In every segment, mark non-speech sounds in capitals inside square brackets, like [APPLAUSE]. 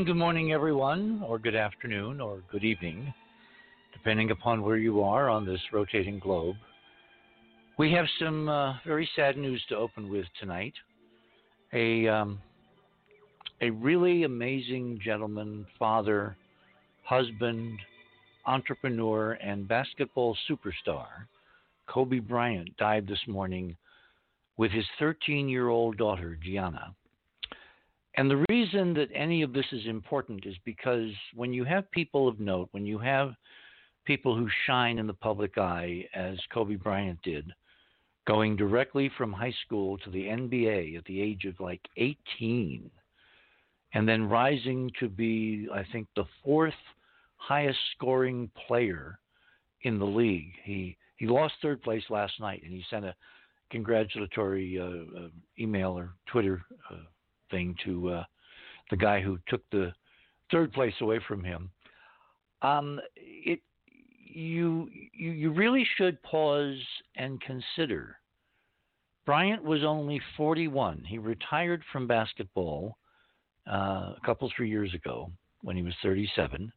And good morning, everyone, or good afternoon, or good evening, depending upon where you are on this rotating globe. We have some uh, very sad news to open with tonight. A um, a really amazing gentleman, father, husband, entrepreneur, and basketball superstar, Kobe Bryant, died this morning with his 13 year old daughter, Gianna. And the reason that any of this is important is because when you have people of note, when you have people who shine in the public eye, as Kobe Bryant did, going directly from high school to the NBA at the age of like 18, and then rising to be, I think, the fourth highest scoring player in the league. He he lost third place last night, and he sent a congratulatory uh, uh, email or Twitter uh, thing to uh, the guy who took the third place away from him. Um, it you, you you really should pause and consider. Bryant was only 41. He retired from basketball uh, a couple three years ago when he was 37.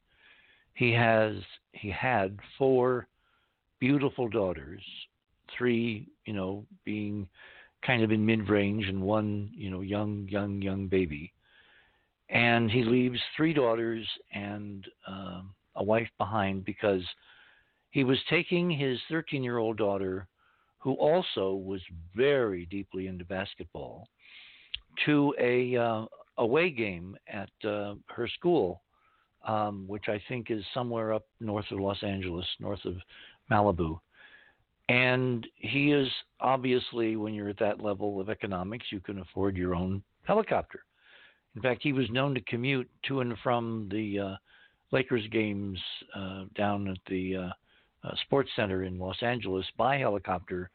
He has he had four beautiful daughters, three you know being kind of in mid range and one you know young young young baby, and he leaves three daughters and uh, a wife behind because he was taking his 13 year old daughter, who also was very deeply into basketball, to a uh, away game at uh, her school, um, which I think is somewhere up north of Los Angeles, north of Malibu. And he is obviously, when you're at that level of economics, you can afford your own helicopter. In fact, he was known to commute to and from the uh, Lakers games uh, down at the uh, uh Sports Center in Los Angeles by helicopter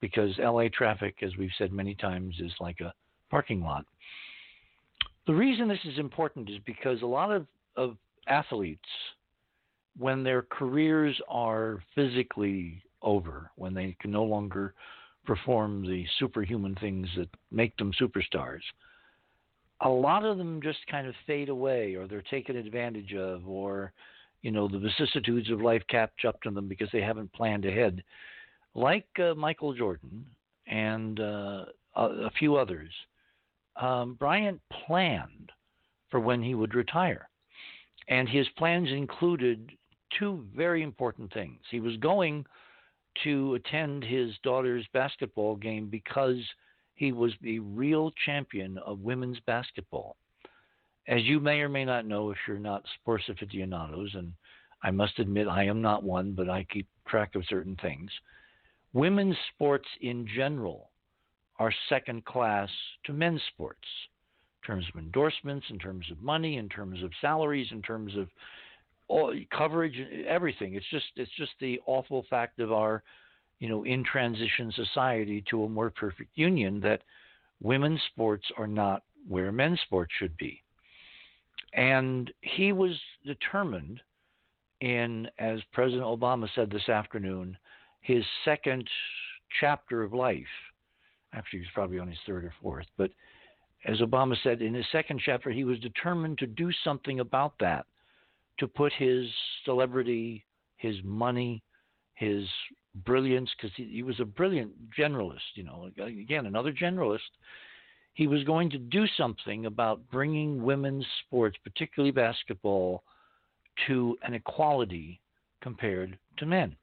because LA traffic, as we've said many times, is like a parking lot. The reason this is important is because a lot of, of athletes, when their careers are physically over, when they can no longer perform the superhuman things that make them superstars, a lot of them just kind of fade away or they're taken advantage of or you know the vicissitudes of life catch up to them because they haven't planned ahead like uh, michael jordan and uh, a, a few others um, Bryant planned for when he would retire. And his plans included two very important things. He was going to attend his daughter's basketball game because he was the real champion of women's basketball. As you may or may not know, if you're not sports aficionados, and I must admit I am not one, but I keep track of certain things, women's sports in general are second class to men's sports in terms of endorsements, in terms of money, in terms of salaries, in terms of all, coverage, everything. It's just it's just the awful fact of our, you know, in transition society to a more perfect union that women's sports are not where men's sports should be. And he was determined in, as President Obama said this afternoon, his second chapter of life Actually, he was probably on his third or fourth. But as Obama said in his second chapter, he was determined to do something about that, to put his celebrity, his money, his brilliance, because he, he was a brilliant generalist, you know, again, another generalist. He was going to do something about bringing women's sports, particularly basketball, to an equality compared to men.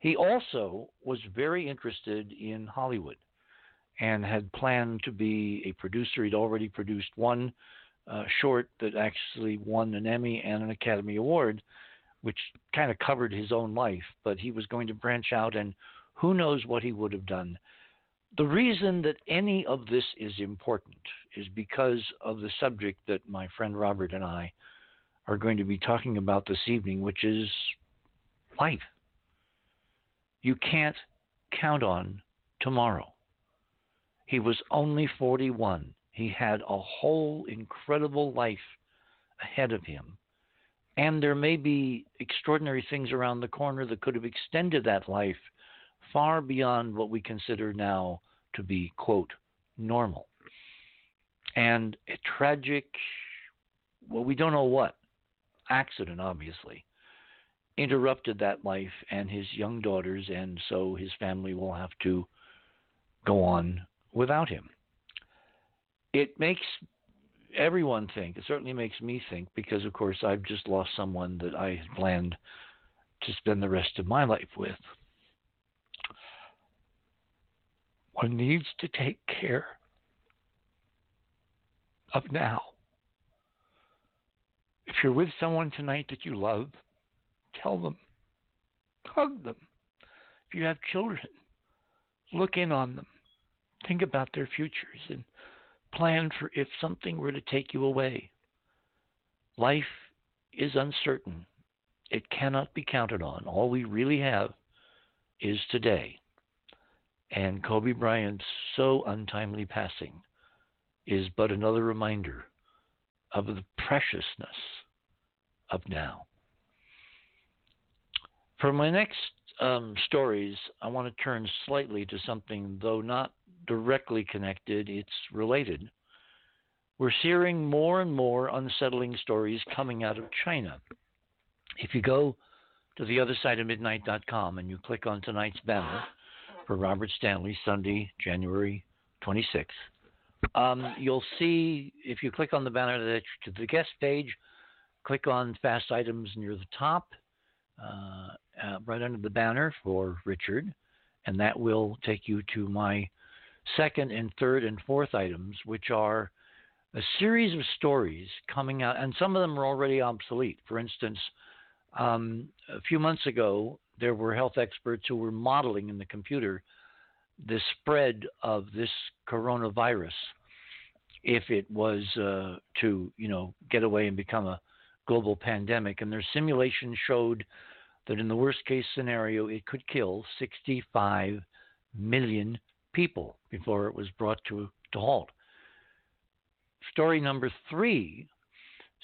He also was very interested in Hollywood and had planned to be a producer. He'd already produced one uh, short that actually won an Emmy and an Academy Award, which kind of covered his own life. But he was going to branch out, and who knows what he would have done. The reason that any of this is important is because of the subject that my friend Robert and I are going to be talking about this evening, which is life. You can't count on tomorrow. He was only 41. He had a whole incredible life ahead of him. And there may be extraordinary things around the corner that could have extended that life far beyond what we consider now to be, quote, normal. And a tragic, well, we don't know what accident, obviously, interrupted that life and his young daughters, and so his family will have to go on without him. It makes everyone think. It certainly makes me think because, of course, I've just lost someone that I had planned to spend the rest of my life with. One needs to take care of now. If you're with someone tonight that you love, tell them, hug them. If you have children, look in on them, think about their futures, and plan for if something were to take you away. Life is uncertain. It cannot be counted on. All we really have is today. And Kobe Bryant's so untimely passing is but another reminder of the preciousness of now. For my next um, stories, I want to turn slightly to something, though not directly connected, it's related. We're hearing more and more unsettling stories coming out of China. If you go to the other side of midnight.com and you click on tonight's banner for Robert Stanley, Sunday, January 26th, um, you'll see if you click on the banner that to the guest page, click on fast items near the top, uh, uh, right under the banner for Richard, and that will take you to my second and third and fourth items, which are a series of stories coming out, and some of them are already obsolete. For instance, um, a few months ago, there were health experts who were modeling in the computer the spread of this coronavirus if it was uh, to, you know, get away and become a global pandemic. And their simulation showed that in the worst case scenario, it could kill 65 million people before it was brought to, to halt. Story number three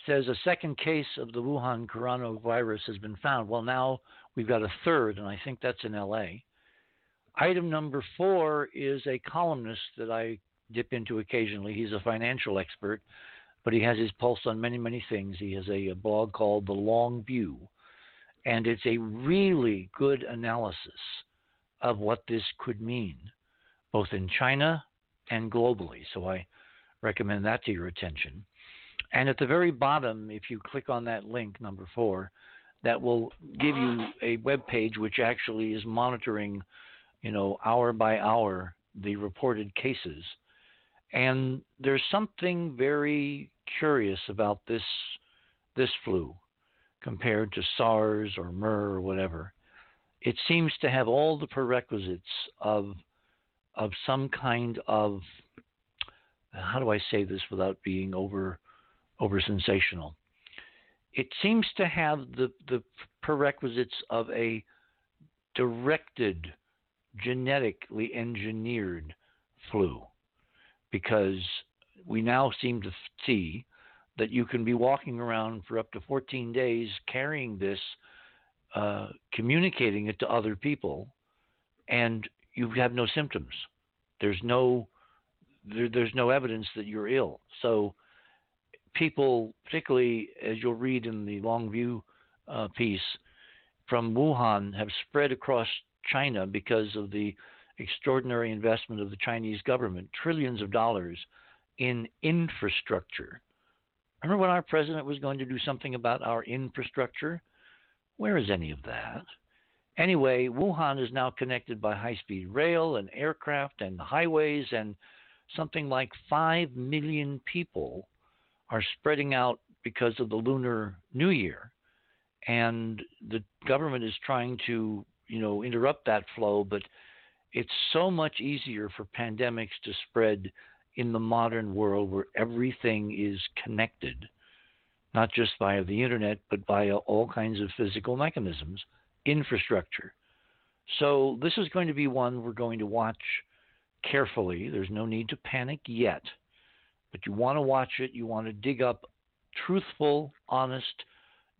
says a second case of the Wuhan coronavirus has been found. Well, now we've got a third, and I think that's in LA. Item number four is a columnist that I dip into occasionally. He's a financial expert, but he has his pulse on many, many things. He has a, a blog called The Long View, and it's a really good analysis of what this could mean both in China and globally. So I recommend that to your attention. And at the very bottom, if you click on that link, number four, that will give you a web page which actually is monitoring, you know, hour by hour the reported cases. And there's something very curious about this this flu compared to SARS or MERS or whatever. It seems to have all the prerequisites of of some kind of how do I say this without being over over sensational? It seems to have the, the prerequisites of a directed, genetically engineered flu, because we now seem to see that you can be walking around for up to 14 days carrying this, uh, communicating it to other people, and you have no symptoms. There's no there, there's no evidence that you're ill. So people, particularly as you'll read in the Long View uh, piece from Wuhan, have spread across China because of the extraordinary investment of the Chinese government, trillions of dollars in infrastructure. Remember when our president was going to do something about our infrastructure? Where is any of that? Anyway, Wuhan is now connected by high speed rail and aircraft and highways, and something like 5 million people are spreading out because of the Lunar New Year. And the government is trying to, you know, interrupt that flow, but it's so much easier for pandemics to spread in the modern world where everything is connected, not just via the internet, but via all kinds of physical mechanisms infrastructure. So this is going to be one we're going to watch carefully. There's no need to panic yet, but you want to watch it. You want to dig up truthful, honest,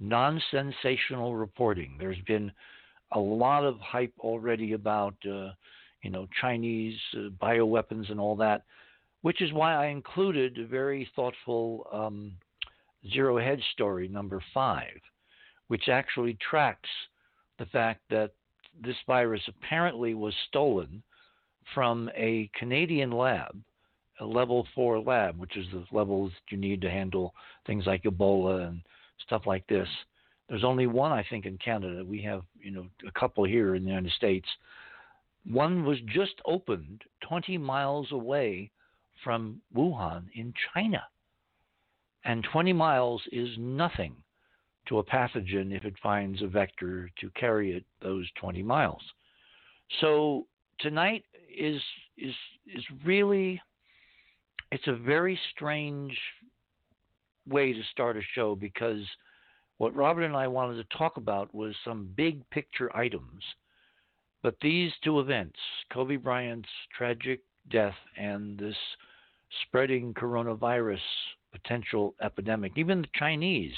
non sensational reporting. There's been a lot of hype already about, uh, you know, Chinese uh, bioweapons and all that, which is why I included a very thoughtful um, Zero Hedge story number five, which actually tracks the fact that this virus apparently was stolen from a Canadian lab, a level four lab, which is the levels you need to handle things like Ebola and stuff like this. There's only one, I think, in Canada. We have, you know, a couple here in the United States. One was just opened 20 miles away from Wuhan in China. And 20 miles is nothing to a pathogen if it finds a vector to carry it those 20 miles. So tonight is is is really it's a very strange way to start a show because what Robert and I wanted to talk about was some big picture items. But these two events, Kobe Bryant's tragic death and this spreading coronavirus potential epidemic, even the Chinese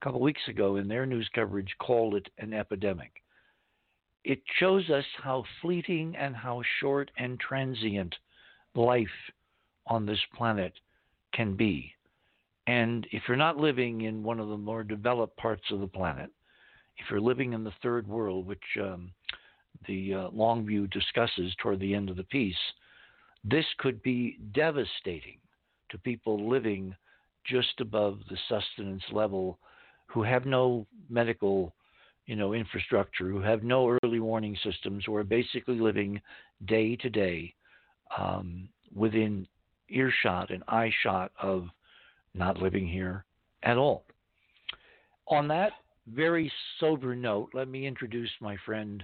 a couple weeks ago in their news coverage called it an epidemic. It shows us how fleeting and how short and transient life on this planet can be. And if you're not living in one of the more developed parts of the planet, if you're living in the third world, which um, the uh, Longview discusses toward the end of the piece, this could be devastating to people living just above the sustenance level who have no medical you know infrastructure who have no early warning systems who are basically living day to day um, within earshot and eye shot of not living here at all. On that very sober note let me introduce my friend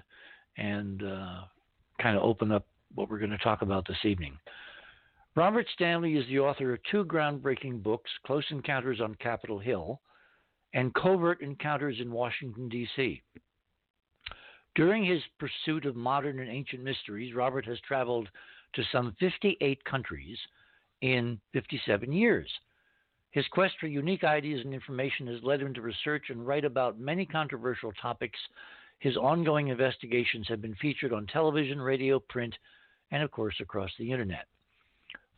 and uh, kind of open up what we're going to talk about this evening. Robert stanley is the author of two groundbreaking books close encounters on capitol hill and covert encounters in Washington, D.C. During his pursuit of modern and ancient mysteries, Robert has traveled to some 58 countries in 57 years. His quest for unique ideas and information has led him to research and write about many controversial topics. His ongoing investigations have been featured on television, radio, print, and of course across the internet.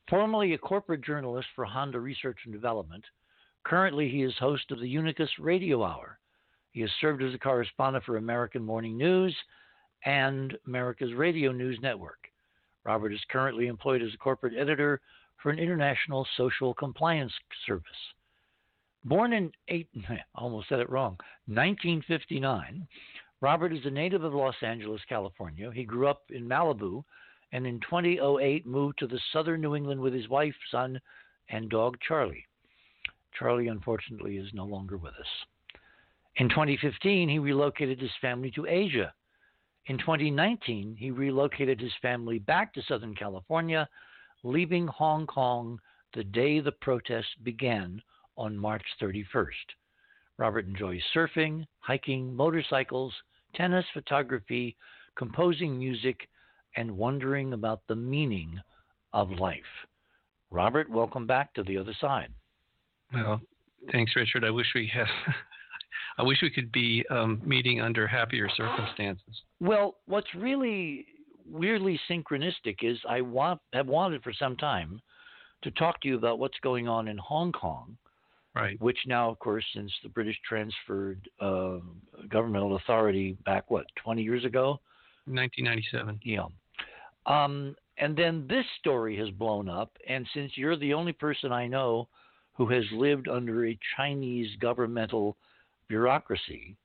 Formerly a corporate journalist for Honda Research and Development, Currently, he is host of the Unicus Radio Hour. He has served as a correspondent for American Morning News and America's Radio News Network. Robert is currently employed as a corporate editor for an international social compliance service. Born in eight, [LAUGHS] almost said it wrong, 1959, Robert is a native of Los Angeles, California. He grew up in Malibu and in 2008 moved to the southern New England with his wife, son, and dog Charlie. Charlie, unfortunately, is no longer with us. In 2015, he relocated his family to Asia. In 2019, he relocated his family back to Southern California, leaving Hong Kong the day the protests began on March 31st. Robert enjoys surfing, hiking, motorcycles, tennis, photography, composing music, and wondering about the meaning of life. Robert, welcome back to the other side. Well, thanks, Richard. I wish we had. [LAUGHS] I wish we could be um, meeting under happier circumstances. Well, what's really weirdly synchronistic is I want have wanted for some time to talk to you about what's going on in Hong Kong. Right. Which now, of course, since the British transferred uh, governmental authority back what 20 years ago. 1997. Yeah. Um, and then this story has blown up, and since you're the only person I know who has lived under a Chinese governmental bureaucracy.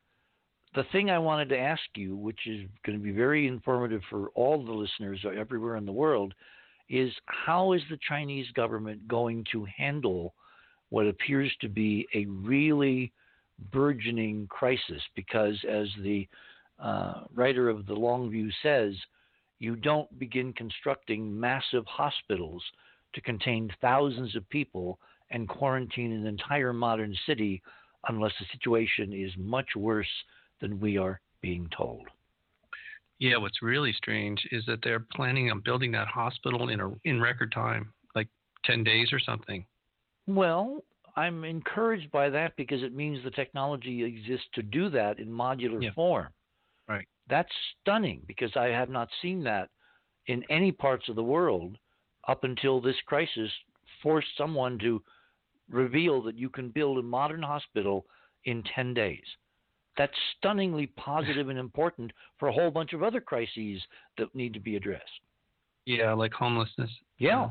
The thing I wanted to ask you, which is going to be very informative for all the listeners everywhere in the world, is how is the Chinese government going to handle what appears to be a really burgeoning crisis? Because, as the uh, writer of the Long View says, you don't begin constructing massive hospitals to contain thousands of people and quarantine an entire modern city unless the situation is much worse than we are being told. Yeah, what's really strange is that they're planning on building that hospital in a in record time, like 10 days or something. Well, I'm encouraged by that because it means the technology exists to do that in modular yeah. form. Right. That's stunning because I have not seen that in any parts of the world up until this crisis forced someone to reveal that you can build a modern hospital in 10 days. That's stunningly positive and important for a whole bunch of other crises that need to be addressed. Yeah, like homelessness. Yeah,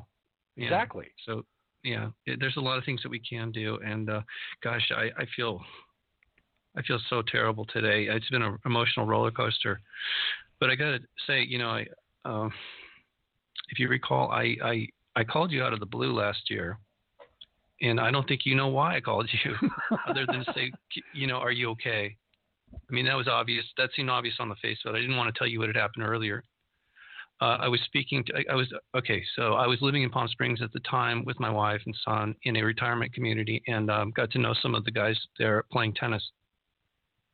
yeah. exactly. So yeah, there's a lot of things that we can do, and uh, gosh, I, I feel I feel so terrible today. It's been an emotional roller coaster, but I got to say, you know, I uh, if you recall, I, I I called you out of the blue last year, and I don't think you know why I called [LAUGHS] you, other than to say, you know, are you okay? I mean, that was obvious. That seemed obvious on the face, but I didn't want to tell you what had happened earlier. Uh, I was speaking to, I, I was, okay, so I was living in Palm Springs at the time with my wife and son in a retirement community and um, got to know some of the guys there playing tennis.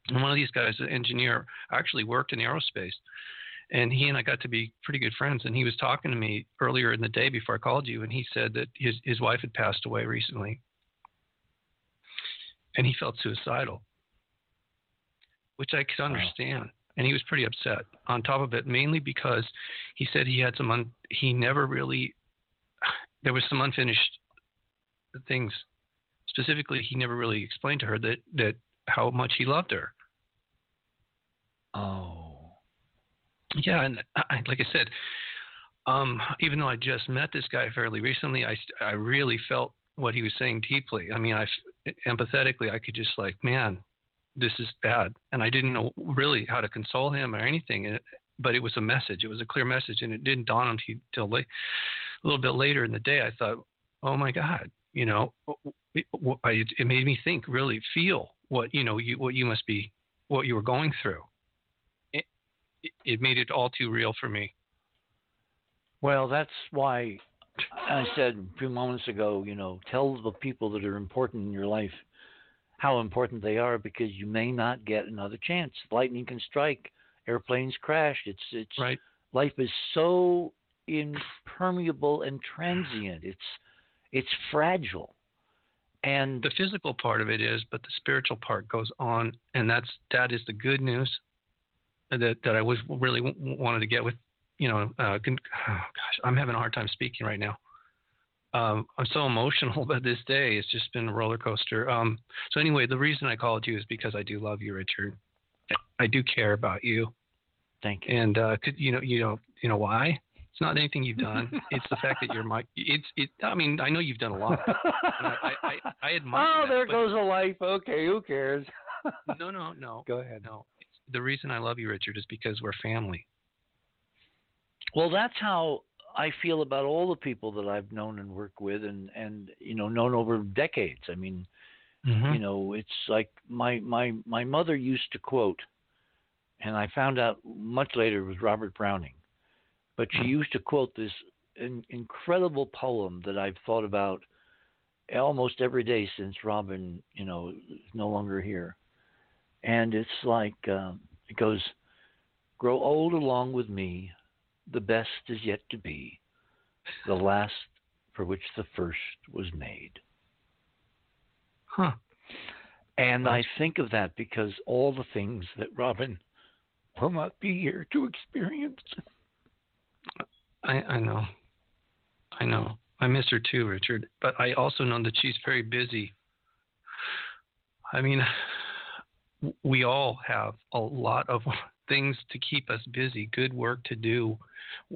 And one of these guys, an engineer, actually worked in aerospace. And he and I got to be pretty good friends. And he was talking to me earlier in the day before I called you, and he said that his his wife had passed away recently, and he felt suicidal which I could understand. Wow. And he was pretty upset. On top of it, mainly because he said he had some un, he never really [SIGHS] there was some unfinished things. Specifically, he never really explained to her that that how much he loved her. Oh. Yeah, and I, like I said, um, even though I just met this guy fairly recently, I I really felt what he was saying deeply. I mean, I empathetically, I could just like, man, this is bad. And I didn't know really how to console him or anything. But it was a message. It was a clear message, and it didn't dawn on me until late, a little bit later in the day. I thought, oh my God, you know, it, it made me think, really feel what you know, you, what you must be, what you were going through. It, made it all too real for me. Well, that's why I said a few moments ago, you know, tell the people that are important in your life how important they are because you may not get another chance. Lightning can strike, airplanes crash. It's it's right. life is so impermeable and transient. It's it's fragile. And the physical part of it is, but the spiritual part goes on, and that's that is the good news that that I was really wanted to get with. You know, uh, con- [SIGHS] oh gosh, I'm having a hard time speaking right now um, I'm so emotional [LAUGHS] about this day. It's just been a roller coaster. Um, so anyway, the reason I called you is because I do love you, Richard. I do care about you. Thank you. And uh, could, you know, you know, you know why? It's not anything you've done. [LAUGHS] it's the fact that you're my. It's it. I mean, I know you've done a lot. I, I, I, [LAUGHS] admire. Oh, that, there goes a life. Okay, who cares? no, no, no. Go ahead. No, the reason I love you, Richard, is because we're family. Well, that's how I feel about all the people that I've known and worked with, and and you know known over decades. I mean, mm-hmm. you know, it's like my my my mother used to quote, and I found out much later it was Robert Browning, but she used to quote this in, incredible poem that I've thought about almost every day since Robin, you know, is no longer here, and it's like um, it goes, "Grow old along with me." the best is yet to be, the last for which the first was made. Huh. And I think of that because all the things that Robin will not be here to experience. I, I know. I know. I miss her too, Richard. But I also know that she's very busy. I mean, we all have a lot of [LAUGHS] things to keep us busy, good work to do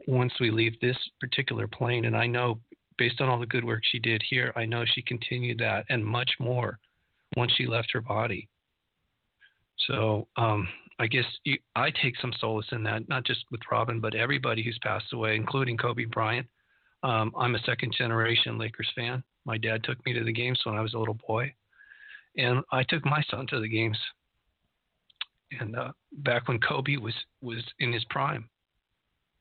once we leave this particular plane. And I know, based on all the good work she did here, I know she continued that and much more once she left her body. So um, I guess you, I take some solace in that, not just with Robin, but everybody who's passed away, including Kobe Bryant. Um, I'm a second generation Lakers fan. My dad took me to the games when I was a little boy, and I took my son to the games and uh, back when Kobe was was in his prime.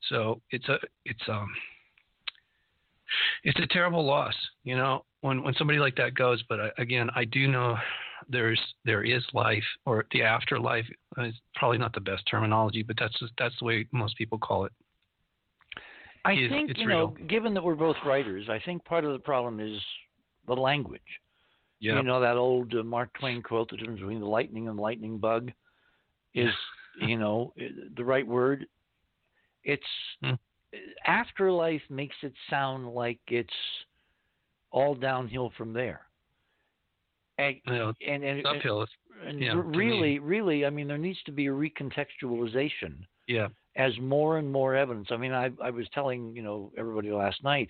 So it's a it's um it's a terrible loss, you know, when when somebody like that goes. But I, again, I do know there's there is life or the afterlife is probably not the best terminology, but that's that's the way most people call it. I think you real. know, given that we're both writers, I think part of the problem is the language. Yeah. You know that old uh, Mark Twain quote: "The difference between the lightning and the lightning bug." Is you know the right word. It's hmm. afterlife makes it sound like it's all downhill from there. And, and, and, uphill. and yeah, really, really, I mean, there needs to be a recontextualization Yeah. as more and more evidence. I mean, I, I was telling you know everybody last night,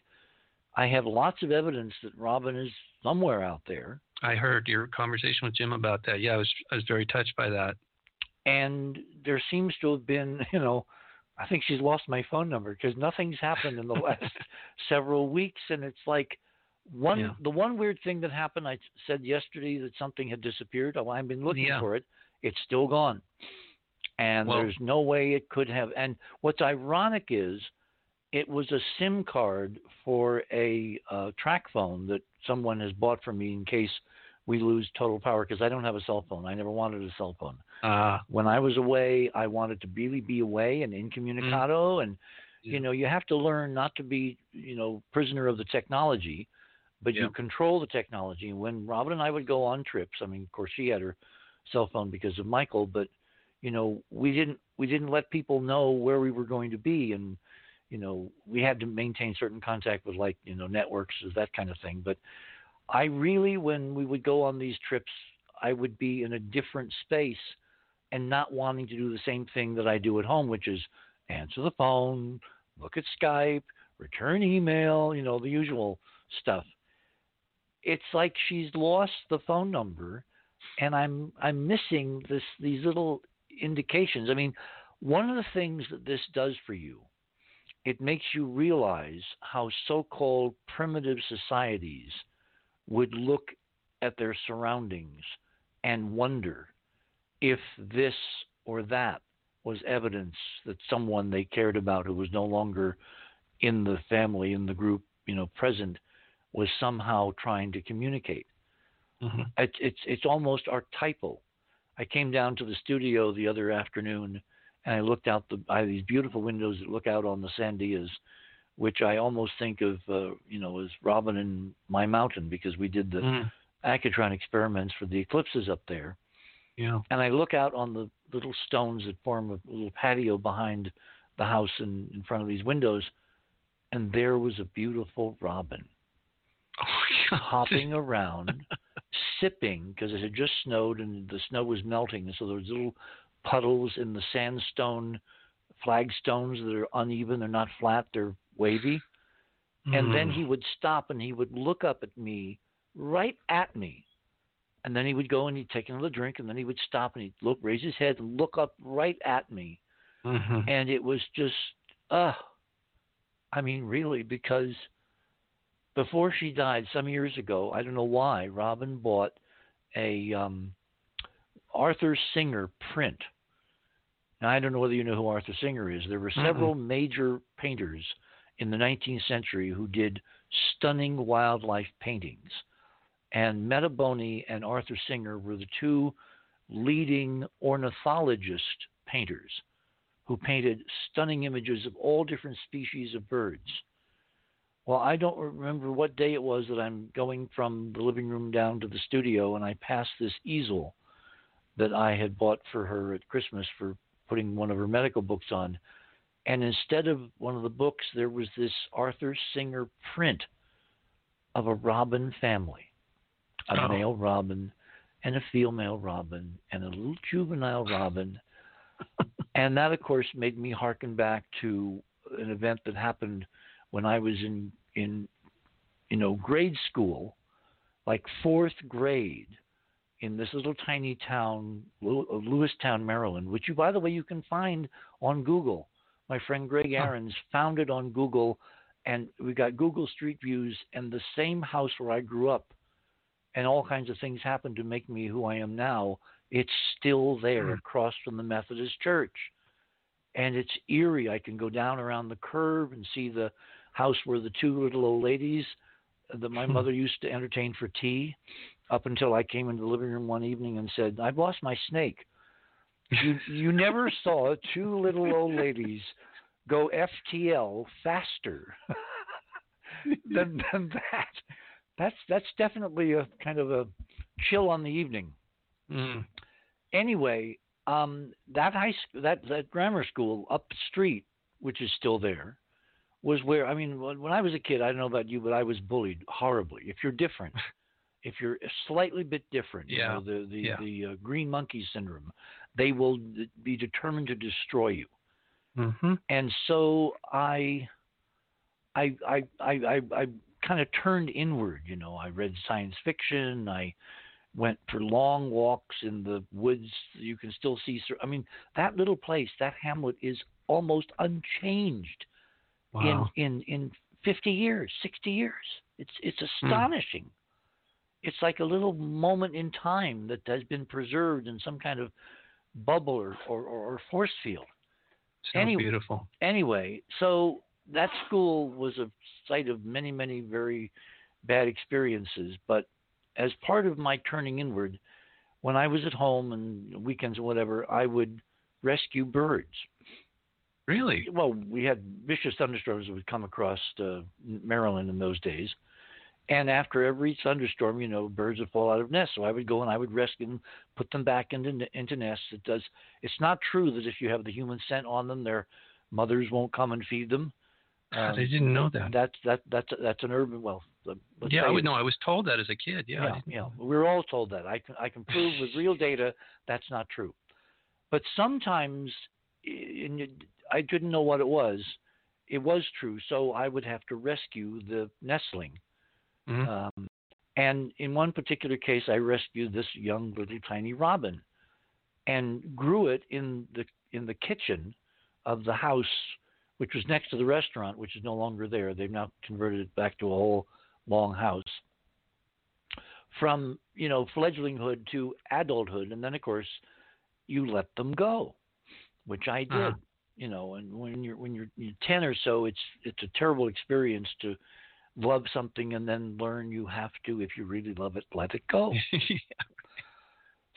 I have lots of evidence that Robin is somewhere out there, I heard your conversation with Jim about that. Yeah, I was I was very touched by that. And there seems to have been, [LAUGHS] you know, I think she's lost my phone number because nothing's happened in the last [LAUGHS] several weeks, and it's like one Yeah. the one weird thing that happened. I said yesterday that something had disappeared. Oh, I've been looking Yeah. for it. It's still gone, and Well- there's no way it could have. And what's ironic is, it was a SIM card for a uh, track phone that someone has bought for me in case we lose total power because I don't have a cell phone. I never wanted a cell phone Uh, when I was away, I wanted to really be away and incommunicado. And Yeah. you know, you have to learn not to be, you know, prisoner of the technology, but Yeah. you control the technology. And when Robin and I would go on trips, I mean, of course, she had her cell phone because of Michael, but you know, we didn't we didn't let people know where we were going to be, and you know, we had to maintain certain contact with like you know networks, that kind of thing. But I really, when we would go on these trips, I would be in a different space and not wanting to do the same thing that I do at home, which is answer the phone, look at Skype, return email, you know, the usual stuff. It's like she's lost the phone number and I'm I'm missing this these little indications. I mean, one of the things that this does for you, it makes you realize how so-called primitive societies would look at their surroundings and wonder if this or that was evidence that someone they cared about who was no longer in the family, in the group, you know, present, was somehow trying to communicate. mhm. It's it's it's almost archetypal. I came down to the studio the other afternoon and I looked out the I have these beautiful windows that look out on the Sandias, which I almost think of uh, you know as Robin and my mountain because we did the Mm, Accutron experiments for the eclipses up there. yeah. And I look out on the little stones that form a little patio behind the house and in front of these windows, and there was a beautiful robin Oh hopping [LAUGHS] around, sipping because it had just snowed and the snow was melting, and so there was little puddles in the sandstone flagstones that are uneven. They're not flat; they're wavy. And then Mm. he would stop and he would look up at me, right at me. And then he would go and he'd take another drink, and then he would stop and he'd look, raise his head, and look up right at me. Mhm. And it was just, uh, I mean, really, because before she died some years ago, I don't know why, Robin bought a um, Arthur Singer print. Now, I don't know whether you know who Arthur Singer is. There were several major painters in the 19th century who did stunning wildlife paintings. And Metaboni and Arthur Singer were the two leading ornithologist painters who painted stunning images of all different species of birds. Well, I don't remember what day it was that I'm going from the living room down to the studio, and I passed this easel that I had bought for her at Christmas for putting one of her medical books on. And instead of one of the books, there was this Arthur Singer print of a robin family a Oh. male robin and a female robin and a little juvenile robin. [LAUGHS] and that, of course, made me hearken back to an event that happened when I was in, in you know, grade school, like fourth grade in this little tiny town, of Lewistown, Maryland, which you, by the way, you can find on Google. My friend Greg. Aarons found it on Google, and we got Google Street Views, and the same house where I grew up, and all kinds of things happened to make me who I am now. It's still there Hmm. across from the Methodist Church, and it's eerie. I can go down around the curve and see the house where the two little old ladies that my Hmm. mother used to entertain for tea up until I came into the living room one evening and said, I've lost my snake. You you never saw two little old ladies go FTL faster [LAUGHS] than, than that. That's that's definitely a kind of a chill on the evening. Mm. Anyway, um, that high school, that that grammar school up the street, which is still there, was where I mean, when when I was a kid, I don't know about you, but I was bullied horribly. If you're different, [LAUGHS] if you're a slightly bit different, Yeah. you know, the the Yeah. the uh, green monkey syndrome, they will d- be determined to destroy you. Mm-hmm. And so I, I, I, I, I, I kind of turned inward. You know, I read science fiction. I went for long walks in the woods. You can still see. I mean, that little place, that hamlet, is almost unchanged Wow. in in in 50 years, 60 years. It's it's astonishing. It's like a little moment in time that has been preserved in some kind of bubble or or, or force field. Sounds anyway- beautiful. Anyway, so that school was a site of many many very bad experiences, but as part of my turning inward, when I was at home and weekends or whatever, I would rescue birds Really? well, we had vicious thunderstorms that would come across uh, Maryland in those days. And after every thunderstorm, you know, birds would fall out of nests. So I would go and I would rescue them, put them back into into nests. It does. It's not true that if you have the human scent on them, their mothers won't come and feed them. Um, I didn't know that. That's that that's that's an urban. Well, yeah, I would know. I was told that as a kid. Yeah. Yeah, yeah. We were all told that. I can I can prove with real data that's not true. But sometimes, in, I didn't know what it was. It was true, so I would have to rescue the nestling. Mhm. Um, and in one particular case, I rescued this young little tiny robin, and grew it in the in the kitchen of the house, which was next to the restaurant, which is no longer there. They've now converted it back to a whole long house. From you know fledglinghood to adulthood, and then of course you let them go, which I did. Uh-huh. You know, and when you're when you're, you're ten or so, it's it's a terrible experience to love something and then learn you have to, if you really love it, let it go. [LAUGHS]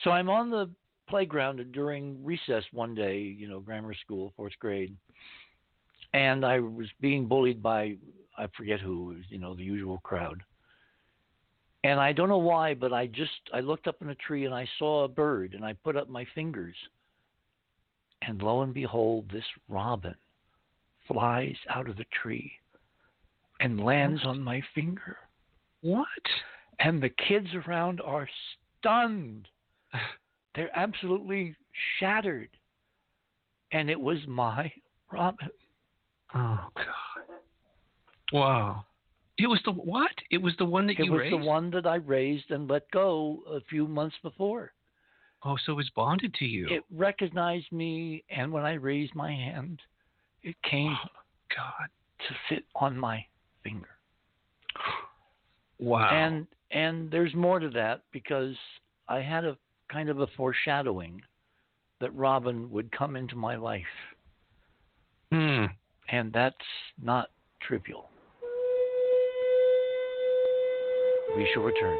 So I'm on the playground during recess one day, you know, grammar school, fourth grade, and I was being bullied by I forget who, you know, the usual crowd. And I don't know why, but I just I looked up in a tree and I saw a bird and I put up my fingers. And lo and behold, this robin flies out of the tree and lands on my finger. what? And the kids around are stunned. [SIGHS] They're absolutely shattered. And it was my Robin. Oh God. Wow. It was the what? It was the one that It you raised. It was the one that I raised and let go a few months before. Oh, so it was bonded to you. It recognized me, and when I raised my hand, it came Oh, God. to sit on my finger. Wow. And and there's more to that because I had a kind of a foreshadowing that Robin would come into my life, Hmm. and that's not trivial. We shall return.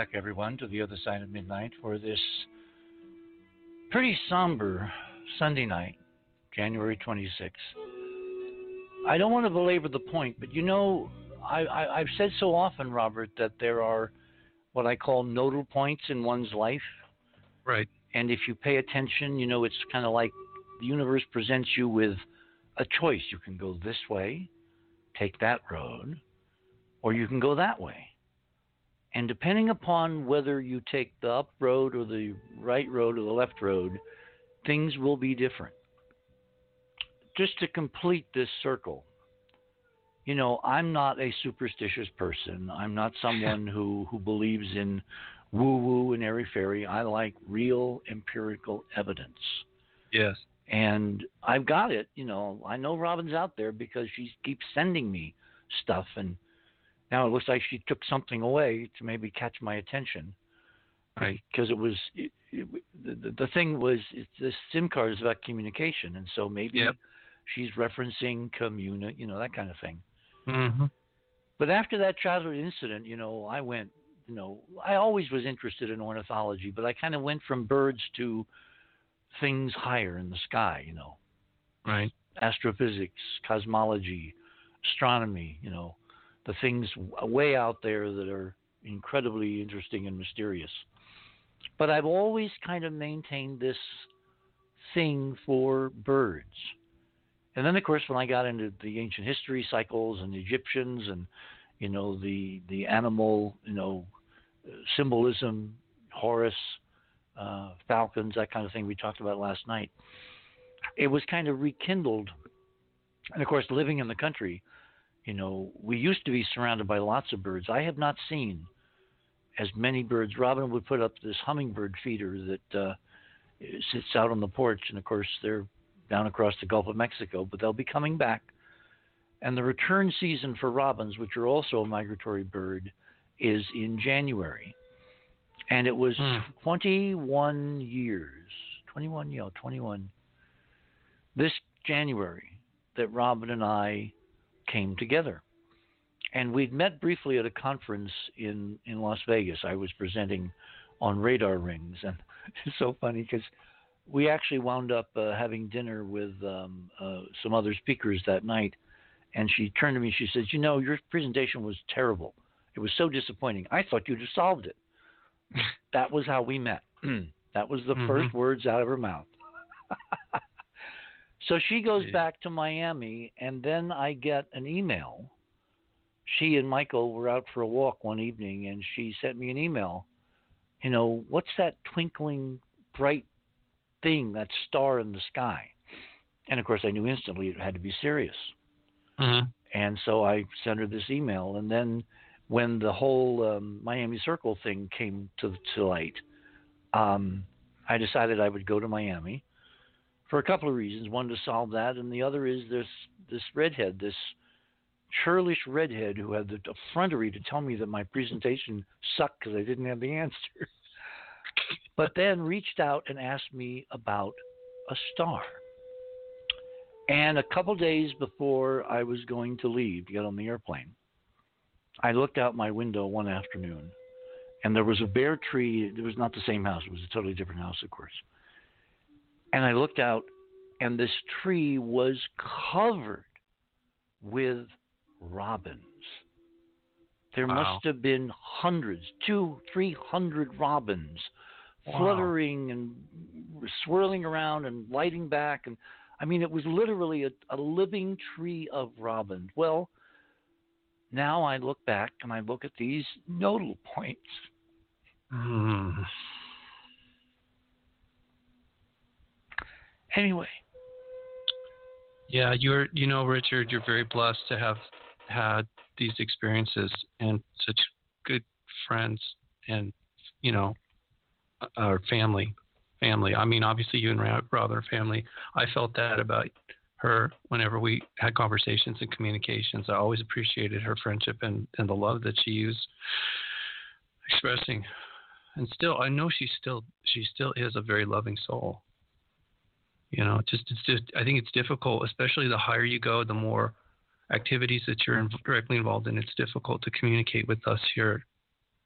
back, everyone, to the other side of midnight for this pretty somber Sunday night, January 26th. I don't want to belabor the point, but you know, I, I, I've said so often, Robert, that there are what I call nodal points in one's life. Right. And if you pay attention, you know, it's kind of like the universe presents you with a choice. You can go this way, take that road, or you can go that way. And depending upon whether you take the up road or the right road or the left road, things will be different. Just to complete this circle, you know, I'm not a superstitious person. I'm not [LAUGHS] someone who, who believes in woo woo and airy fairy. I like real empirical evidence. Yes. And I've got it, you know. I know Robin's out there because she keeps sending me stuff and now it looks like she took something away to maybe catch my attention. Right. Because it was it, it, the, the thing was it's, this SIM card is about communication, and so maybe Yep. she's referencing communi, you know, that kind of thing. Mm-hmm. But after that childhood incident, you know, I went, you know, I always was interested in ornithology, but I kind of went from birds to things higher in the sky, you know, Right. astrophysics, cosmology, astronomy, you know, the things w- way out there that are incredibly interesting and mysterious. But I've always kind of maintained this thing for birds. And then, of course, when I got into the ancient history cycles and the Egyptians and, you know, the, the animal, you know, symbolism, Horus, uh, falcons, that kind of thing we talked about last night, it was kind of rekindled. And of course, living in the country, you know, we used to be surrounded by lots of birds. I have not seen as many birds. Robin would put up this hummingbird feeder that uh, sits out on the porch, and of course, they're down across the Gulf of Mexico, but they'll be coming back. And the return season for robins, which are also a migratory bird, is in January. And it was Hmm. 21 years, 21, yeah, 21, this January that Robin and I came together. And we'd met briefly at a conference in, in Las Vegas. I was presenting on radar rings. And [LAUGHS] it's so funny because we actually wound up uh, having dinner with um, uh, some other speakers that night. And she turned to me, she says, You know, your presentation was terrible. It was so disappointing. I thought you'd have solved it. [LAUGHS] that was how we met. [CLEARS THROAT] that was the Mhm. first words out of her mouth. So she goes back to Miami, and then I get an email. She and Michael were out for a walk one evening, and she sent me an email. You know, what's that twinkling bright thing, that star in the sky? And of course, I knew instantly it had to be Sirius. Mm-hmm. And so I sent her this email. And then when the whole um, Miami Circle thing came to, to light, um, I decided I would go to Miami for a couple of reasons. One, to solve that, and the other is this this redhead, this churlish redhead who had the effrontery to tell me that my presentation sucked because I didn't have the answer. [LAUGHS] but then reached out and asked me about a star. And a couple days before I was going to leave to get on the airplane, I looked out my window one afternoon, and there was a bare tree. It was not the same house; it was a totally different house, of course. And I looked out, and this tree was covered with robins. There Wow. must have been hundreds, two, three hundred robins Wow. fluttering and swirling around and lighting back. And I mean, it was literally a, a living tree of robins. Well, now I look back and I look at these nodal points. Hmm. Anyway, Yeah, you're, you know, Richard, you're very blessed to have had these experiences and such good friends and, you know, uh, our family. Family. I mean, obviously, you and Rob are family. I felt that about her whenever we had conversations and communications. I always appreciated her friendship and, and the love that she used expressing. And still, I know she still she still is a very loving soul. You know, just it's just I think it's difficult, especially the higher you go, the more activities that you're in, directly involved in. It's difficult to communicate with us here,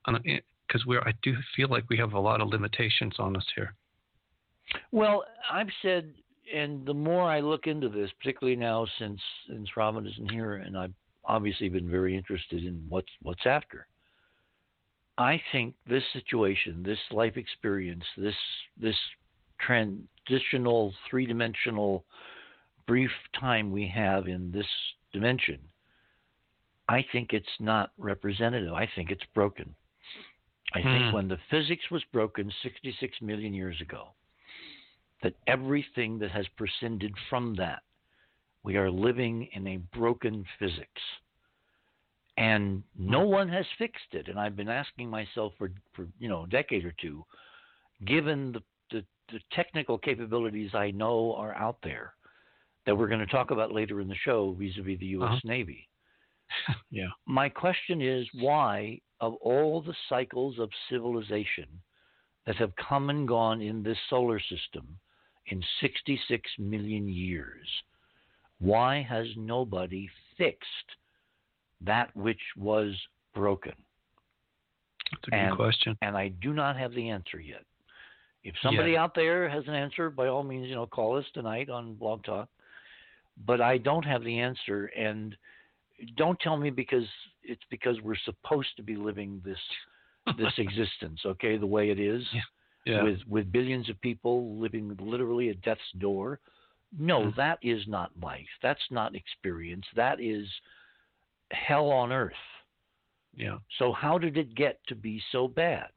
because eh, we're I do feel like we have a lot of limitations on us here. Well, I've said, and the more I look into this, particularly now since since Robin isn't here, and I've obviously been very interested in what's what's after. I think this situation, this life experience, this this transitional three dimensional brief time we have in this dimension, I think it's not representative. I think it's broken. I think Hmm. when the physics was broken 66 million years ago, that everything that has prescinded from that, we are living in a broken physics. And no one has fixed it. And I've been asking myself for, for you know, a decade or two, given the, the, technical capabilities I know are out there that we're going to talk about later in the show vis a vis the U.S. Uh-huh. Navy. [LAUGHS] Yeah. My question is why, of all the cycles of civilization that have come and gone in this solar system in 66 million years, why has nobody fixed that which was broken? That's a good And- question. And I do not have the answer yet. If somebody out there has an answer, by all means, you know, call us tonight on Blog Talk. But I don't have the answer, and don't tell me because it's because we're supposed to be living this this [LAUGHS] existence, okay, the way it is, Yeah. with with billions of people living literally at death's door. No, Mm. that is not life. That's not experience. That is hell on earth. yeah. So how did it get to be so bad?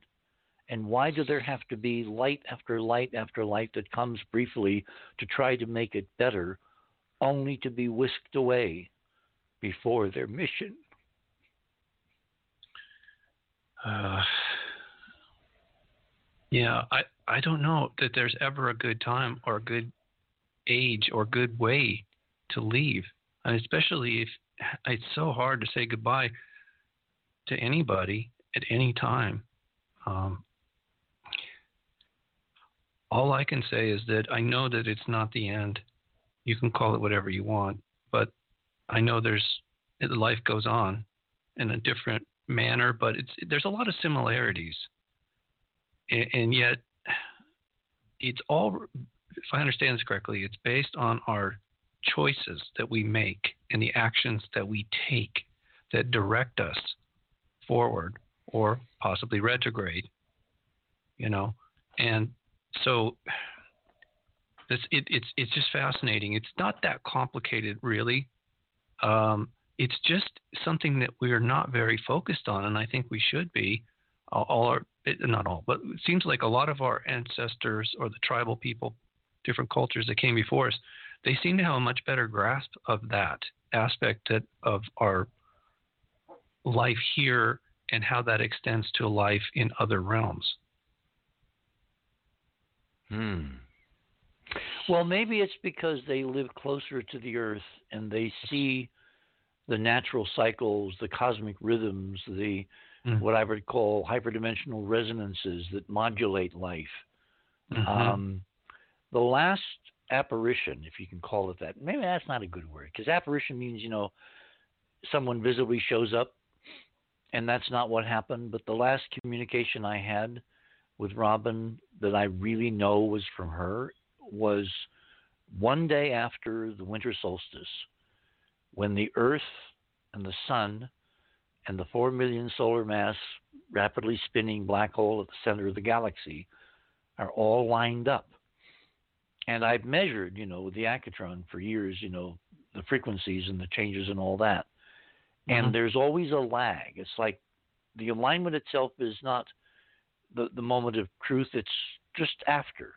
And why do there have to be light after light after light that comes briefly to try to make it better, only to be whisked away before their mission? Uh, yeah, I I don't know that there's ever a good time or a good age or good way to leave, and especially if it's so hard to say goodbye to anybody at any time. Um, all I can say is that I know that it's not the end. You can call it whatever you want, but I know there's life goes on in a different manner, but it's there's a lot of similarities, and, and yet it's all. If I understand this correctly, it's based on our choices that we make and the actions that we take that direct us forward or possibly retrograde. You know, and so this it, it's it's just fascinating. It's not that complicated, really. Um, it's just something that we're not very focused on, and I think we should be. All, our not all, but it seems like a lot of our ancestors or the tribal people, different cultures that came before us, they seem to have a much better grasp of that aspect that, of our life here and how that extends to life in other realms. Hmm. Well, maybe it's because they live closer to the earth and they see the natural cycles, the cosmic rhythms, the Mm. what I would call hyperdimensional resonances that modulate life. Mhm. Um, the last apparition, if you can call it that, maybe that's not a good word because apparition means you know someone visibly shows up, and that's not what happened. But the last communication I had with Robin that I really know was from her was one day after the winter solstice, when the Earth and the Sun and the 4 million solar mass rapidly spinning black hole at the center of the galaxy are all lined up. And I've measured, you know, with the Accutron for years, you know, the frequencies and the changes and all that. And Mhm. there's always a lag. It's like the alignment itself is not the, the moment of truth, it's just after.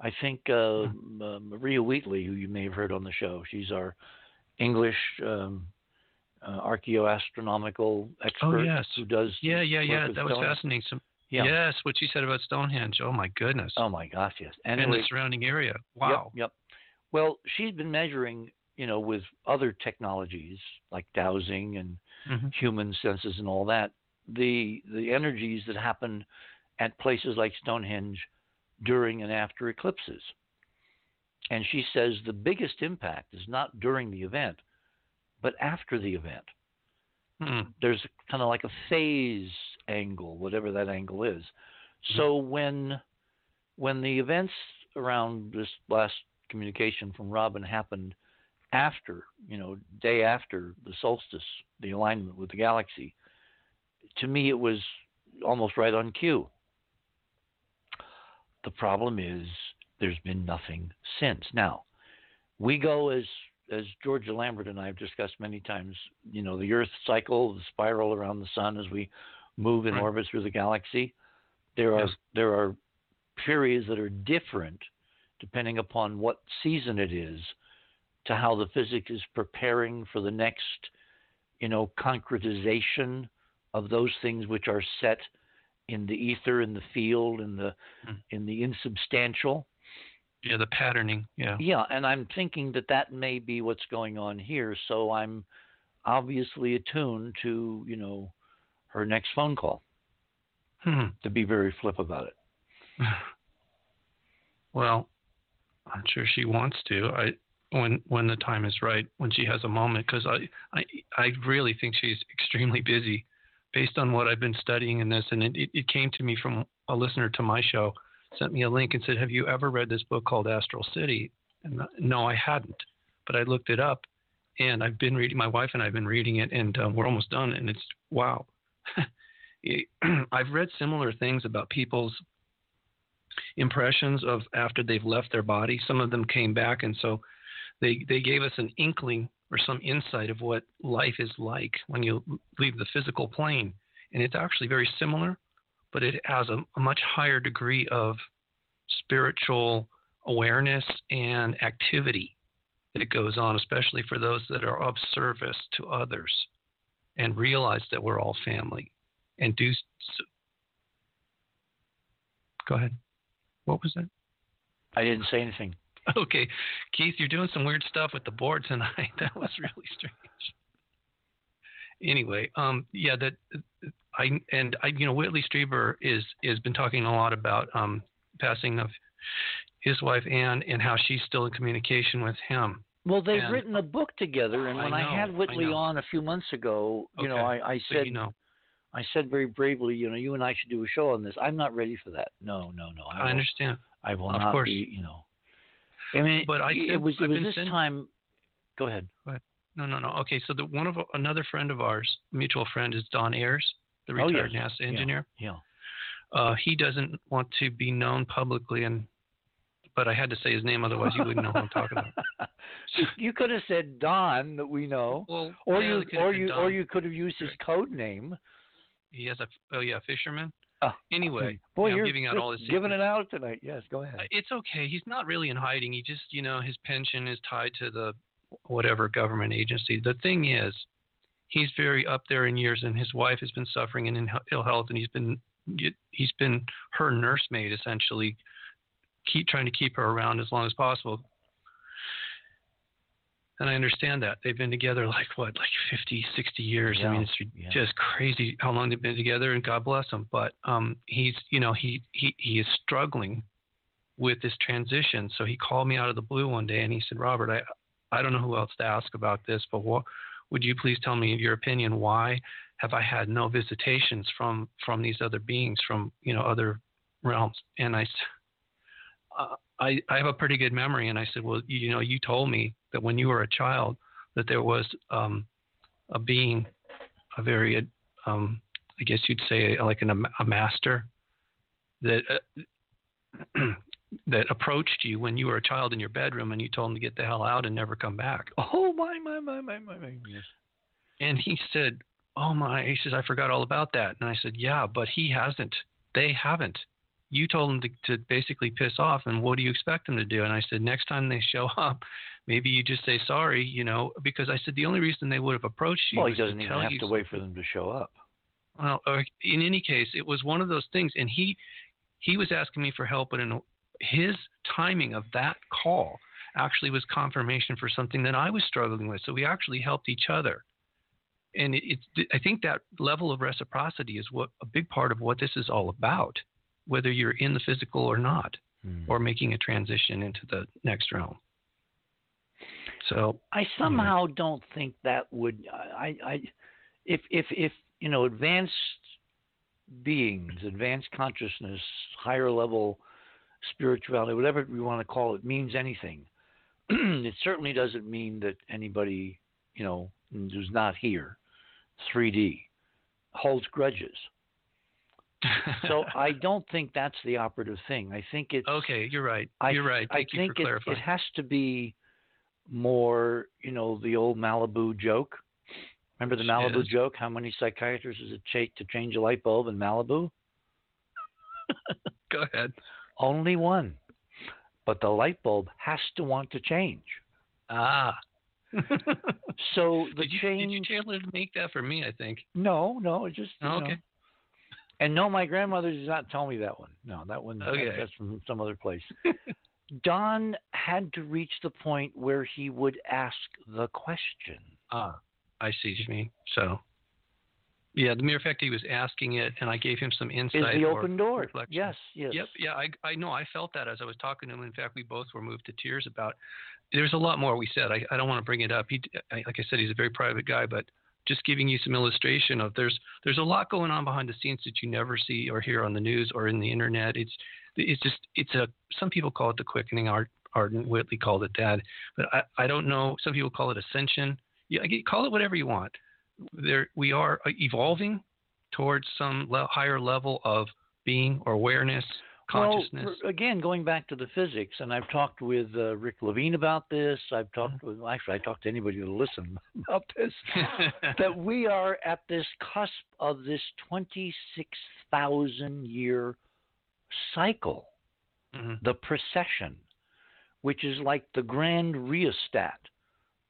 I think uh, uh, Maria Wheatley, who you may have heard on the show, she's our English um, uh, archaeoastronomical expert Oh, yes. who does Yeah, yeah, yeah. That was fascinating. Some, Yeah. Yes, what you said about Stonehenge. Oh my goodness. Oh my gosh, yes. and Anyway, the surrounding area. Wow. Yep, yep. Well, she's been measuring, you know, with other technologies like dowsing and Mhm. human senses and all that, the the energies that happen at places like Stonehenge during and after eclipses. And she says the biggest impact is not during the event, but after the event. Hmm. There's kind of like a phase angle, whatever that angle is. So when when the events around this last communication from Robin happened after, you know, day after the solstice, the alignment with the galaxy, to me it was almost right on cue. The problem is there's been nothing since. Now, we go as as Georgia Lambert and I have discussed many times, you know, the Earth cycle, the spiral around the sun as we move in Right. orbit through the galaxy. There are Yes. there are periods that are different depending upon what season it is to how the physics is preparing for the next, you know, concretization of those things which are set in the ether, in the field, in the Mm. in the insubstantial. Yeah, the patterning. Yeah. Yeah, and I'm thinking that that may be what's going on here. So I'm obviously attuned to, you know, her next phone call. Hmm. To be very flip about it. [SIGHS] Well, I'm sure she wants to. I when when the time is right, when she has a moment, because I, I I really think she's extremely busy, based on what I've been studying in this, and it, it, came to me from a listener to my show, sent me a link and said, "Have you ever read this book called Astral City?" And uh, no, I hadn't, but I looked it up, and I've been reading. My wife and I've been reading it, and um, we're almost done, and it's wow. [LAUGHS] [CLEARS THROAT] I've read similar things about people's impressions of after they've left their body. Some of them came back, and so they they gave us an inkling or some insight of what life is like when you leave the physical plane, and it's actually very similar, but it has a, a much higher degree of spiritual awareness and activity that goes on, especially for those that are of service to others and realize that we're all family and do. s- Go ahead. What was that? I didn't say anything. [LAUGHS] Okay, Keith, you're doing some weird stuff with the board tonight. [LAUGHS] That was really strange. Anyway, um, yeah, that I and I, you know, Whitley Strieber is has been talking a lot about um, passing of his wife Anne and how she's still in communication with him. Well, they've And- written a book together, and when I, know, had Whitley know. on a few months ago, you know, Okay, I, I So said you know, I said very bravely, you know, you and I should do a show on this. I'm not ready for that. No, no, no. I, I understand. I will Of not course. be, you know. I mean, But I it was it was this send- time. Go ahead. No, no, no. Okay, so the one of another friend of ours, mutual friend, is Don Ayers, the Oh, retired yes. NASA engineer. Yeah. Uh, he doesn't want to be known publicly, and but I had to say his name, otherwise you wouldn't know who I'm talking about. [LAUGHS] you could have said Don that we know, Well, or yeah, you could have or you Don. or you could have used his code name. He has a oh yeah, fisherman. Oh, Anyway, [LAUGHS] boy, yeah, I'm you're giving out all this giving it out tonight. Yes, go ahead. Uh, It's okay. He's not really in hiding. He just, you know, his pension is tied to the whatever government agency. The thing is, he's very up there in years, and his wife has been suffering and in ill health, and he's been he's been her nursemaid essentially, keep trying to keep her around as long as possible. And I understand that they've been together [LAUGHS] like what, like 50, 60 years. I mean, it's yeah. just crazy how long they've been together, and God bless them. But um, he's, you know, he he he is struggling with this transition. So he called me out of the blue one day and he said, Robert, I, I don't know who else to ask about this, but what would you please tell me your opinion? Why have I had no visitations from, from these other beings from, you know, other realms? And I I, I have a pretty good memory. And I said, well, you know, you told me that when you were a child that there was um, a being, a very um, I guess you'd say like an, a master that uh, [CLEARS THROAT] that approached you when you were a child in your bedroom and you told him to get the hell out and never come back. [LAUGHS] Oh my my my my my my. Yes. And he said, "Oh my," he says, "I forgot all about that." And I said, "Yeah, but he hasn't. They haven't. You told them to, to basically piss off, and what do you expect them to do?" And I said, "Next time they [LAUGHS] show up, maybe you just say sorry, you know, because I said the only reason they would have approached you. Well, he doesn't even have to wait for them to show up. Well, in any case, it was one of those things, and he he was asking me for help, but in his timing of that call actually was confirmation for something that I was struggling with. So we actually helped each other. And it, it's, I think that level of reciprocity is what a big part of what this is all about, whether you're in the physical or not, Hmm. or making a transition into the next realm. So I somehow don't think that would I I if if if you know advanced beings, advanced consciousness, higher level spirituality, whatever we want to call it, means anything. [CLEARS THROAT] it certainly doesn't mean that anybody, you know, who's not here, 3D, holds grudges. So [LAUGHS] I don't think that's the operative thing. I think it's okay, you're right. I, You're right. I Thank you think it, it has to be more, you know, the old Malibu joke. Remember the Malibu Yes. joke? How many psychiatrists does it take to change a light bulb in Malibu? [LAUGHS] Go ahead. Only one. But the light bulb has to want to change. Ah. [LAUGHS] So the did you, change. Did you to make that for me? I think. No, no, it just. Oh, know. And no, my grandmother did not tell me that one. No, that one okay. that's from some other place. [LAUGHS] Don had to reach the point where he would ask the question. Ah, I see what you mean. So, yeah, the mere fact he was asking it, and I gave him some insight. Is the open door? reflection. Yes, yes. Yep. Yeah, I I know. I felt that as I was talking to him. In fact, we both were moved to tears about. There's a lot more we said. I, I don't want to bring it up. He, I, like I said, he's a very private guy, but just giving you some illustration of there's there's a lot going on behind the scenes that you never see or hear on the news or in the internet. It's it's just it's a some people call it the quickening. Art Arden Whitley called it that, but I I don't know. Some people call it ascension. Yeah, call it whatever you want. There we are evolving towards some le- higher level of being or awareness, consciousness. Well, again, going back to the physics, and I've talked with uh, Rick Levine about this. I've talked Mm-hmm. with actually I talked to anybody who'll listen [LAUGHS] about this. [LAUGHS] that we are at this cusp of this twenty-six thousand year cycle, Mhm. the precession, which is like the grand rheostat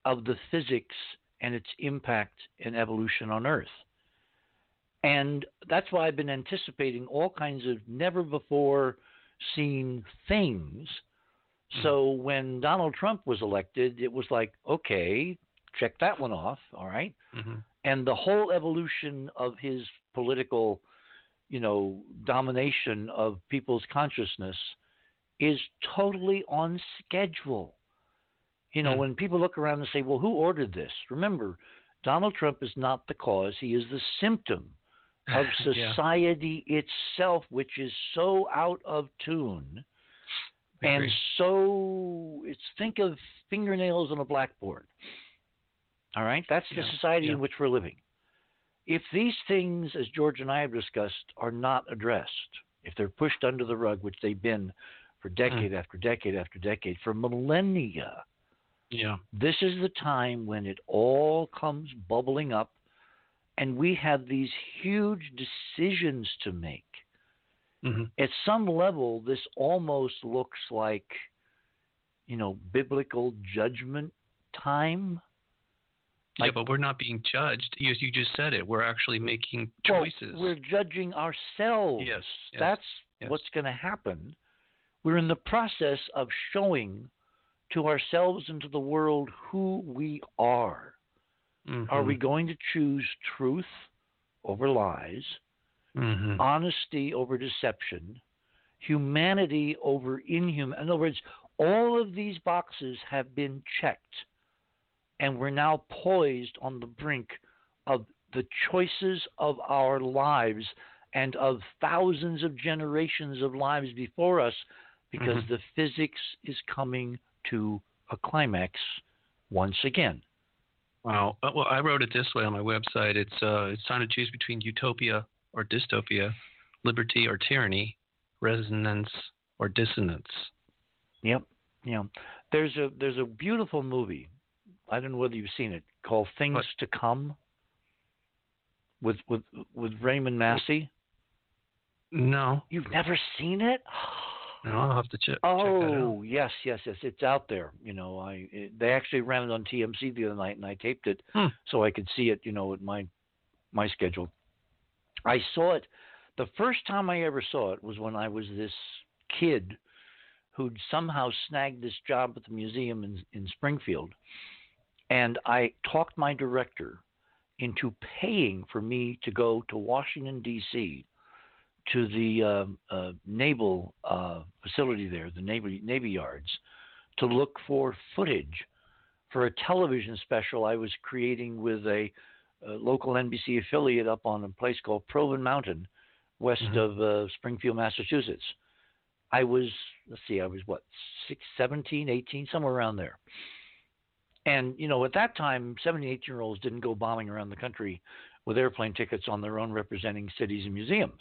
of the physics and its impact in evolution on Earth. And that's why I've been anticipating all kinds of never before seen things. So when Donald Trump was elected, it was like, okay, check that one off, all right? Mhm. And the whole evolution of his political, you know, domination of people's consciousness is totally on schedule. You know, Hmm. when people look around and say, well, who ordered this? Remember, Donald Trump is not the cause, he is the symptom of [LAUGHS] Yeah, society itself, which is so out of tune and so it's think of fingernails on a blackboard. All right, that's the Yeah, society yeah. in which we're living. If these things, as George and I have discussed, are not addressed, if they're pushed under the rug, which they've been for Hmm. decade after decade after decade, for millennia, yeah. this is the time when it all comes bubbling up, and we have these huge decisions to make Mhm. at some level, this almost looks like, you know, biblical judgment time. yeah, but we're not being judged. As you just said it, we're actually making choices. Well, we're judging ourselves. Yes, yes, That's yes. what's going to happen. We're in the process of showing to ourselves and to the world who we are. Are Mhm. we going to choose truth over lies? Mhm. honesty over deception, humanity over inhuman. In other words, all of these boxes have been checked, and we're now poised on the brink of the choices of our lives and of thousands of generations of lives before us because Mhm. the physics is coming to a climax once again. Wow. Uh, well, I wrote it this way on my website. It's uh, it's time to choose between utopia or dystopia, liberty or tyranny, resonance or dissonance. Yep. Yeah. There's a there's a beautiful movie. I don't know whether you've seen it called Things What? to Come. With with with Raymond Massey. No, You've never seen it? No, I'll have to ch- check. Oh yes, yes, yes. It's out there. You know, I it, they actually ran it on TMC the other night, and I taped it Hmm. so I could see it. You know, at my my schedule. I saw it. The first time I ever saw it was when I was this kid who'd somehow snagged this job at the museum in in Springfield, and I talked my director into paying for me to go to Washington D.C. to the uh, uh, naval uh, facility there, the Navy Navy Yards, to look for footage for a television special I was creating with a, a local NBC affiliate up on a place called Provin Mountain, west Mhm. of uh, Springfield, Massachusetts. I was let's see, I was what six, 17, 18, somewhere around there. And you know, at that time, 17, 18 year olds didn't go bombing around the country with airplane tickets on their own, representing cities and museums.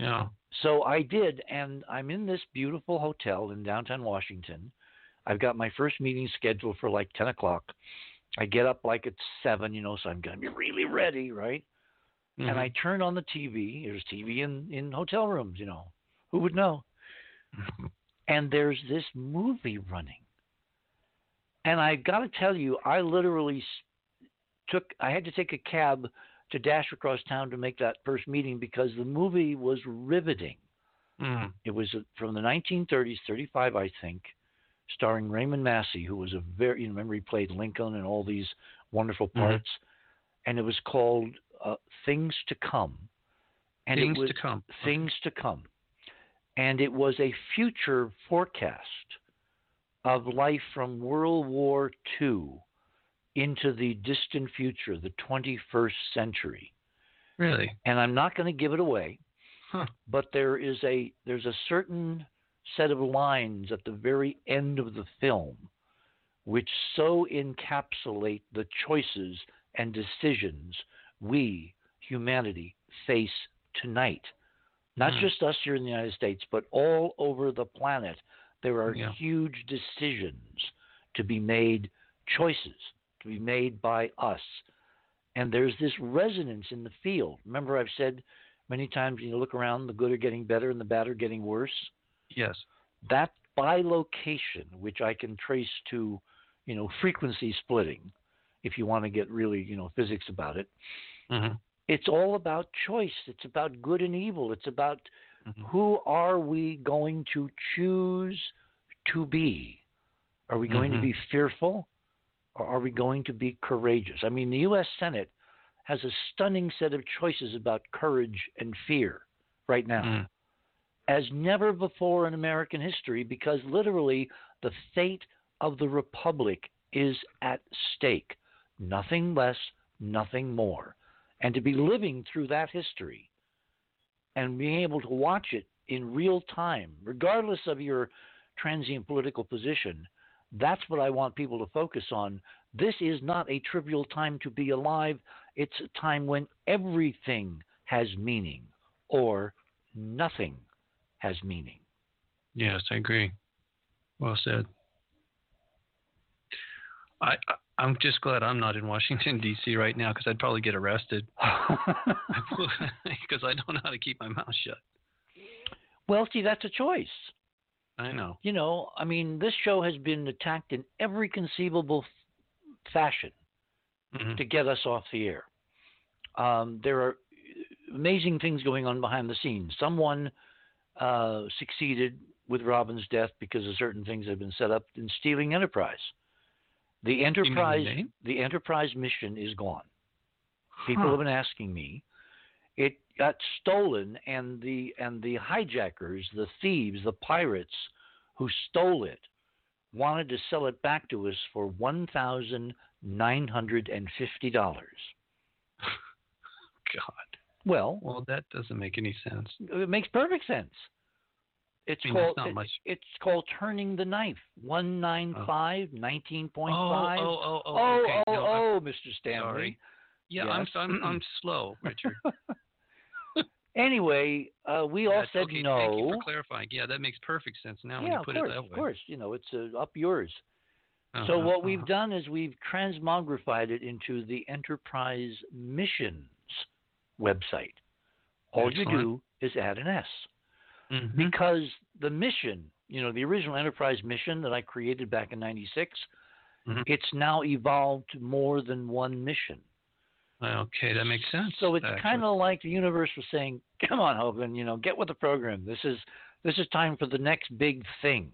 Yeah. So I did, and I'm in this beautiful hotel in downtown Washington. I've got my first meeting scheduled for like 10 o'clock. I get up like at 7, you know, so I'm going to be really ready, right? Mhm. And I turn on the TV. There's TV in, in hotel rooms, you know. Who would know? [LAUGHS] And there's this movie running. And I got to tell you, I literally took, I had to take a cab to dash across town to make that first meeting because the movie was riveting. Mhm. It was uh, from the 1930s, 35, I think, starring Raymond Massey, who was a very, you know, remember he played Lincoln and all these wonderful Mhm. parts. And it was called uh, Things to Come. And Things it was to come. Things to Come. And it was a future forecast of life from World War II into the distant future, the 21st century Really? and I'm not going to give it away. Huh. But there is a there's a certain set of lines at the very end of the film which so encapsulate the choices and decisions we humanity face tonight. Not Hmm. just us here in the United States, but all over the planet. There are Yeah. huge decisions to be made, choices to be made by us and there's this resonance in the field. Remember, I've said many times, you look around, the good are getting better and the bad are getting worse. Yes. That bilocation, which I can trace to, you know, frequency splitting, if you want to get really, you know, physics about it. hmm It's all about choice. It's about good and evil. It's about Mhm. who are we going to choose to be? Are we going Mhm. to be fearful or are we going to be courageous? I mean, the U.S. Senate has a stunning set of choices about courage and fear right now, Mm. as never before in American history, because literally the fate of the Republic is at stake. Nothing less, nothing more. And to be living through that history and being able to watch it in real time, regardless of your transient political position, that's what I want people to focus on. This is not a trivial time to be alive. It's a time when everything has meaning or nothing has meaning. Yes, I agree. Well said. I, I I'm just glad I'm not in Washington [LAUGHS] D.C. right now because I'd probably get arrested [LAUGHS] [LAUGHS] because I don't know how to keep my mouth shut. well, see, that's a choice. I know. You know, I mean, this show has been attacked in every conceivable f- fashion Mhm. to get us off the air. Um, there are amazing things going on behind the scenes. Someone uh, succeeded with Robin's death because of certain things that have been set up in stealing Enterprise. The Enterprise, the Enterprise mission is gone. People Huh. have been asking me. It got stolen, and the and the hijackers, the thieves, the pirates who stole it, wanted to sell it back to us for one thousand nine hundred and fifty dollars. [LAUGHS] God. Well, Well, that doesn't make any sense. it makes perfect sense. It's I mean, called it- it's called turning the knife. Oh. One nine five nineteen point Oh, five. oh, oh, oh, oh, okay. oh, no, oh, Mr. Stanley. sorry. Yeah, Yes. I'm, I'm I'm [CLEARS THROAT] slow, Richard. Anyway, uh, we all said okay. no. Thank you for clarifying. Yeah, that makes perfect sense now when yeah, you of put course, it that of course. You know, it's uh, up yours. So Uh-huh, what we've uh-huh. done is we've transmogrified it into the Enterprise Missions website. All you do is add an S Mhm. because the mission, you know, the original Enterprise mission that I created back in '96, Mhm. it's now evolved to more than one mission. Okay, that makes sense. So it's kind of like the universe was saying, "Come on, Hogan, you know, get with the program. This is this is time for the next big thing."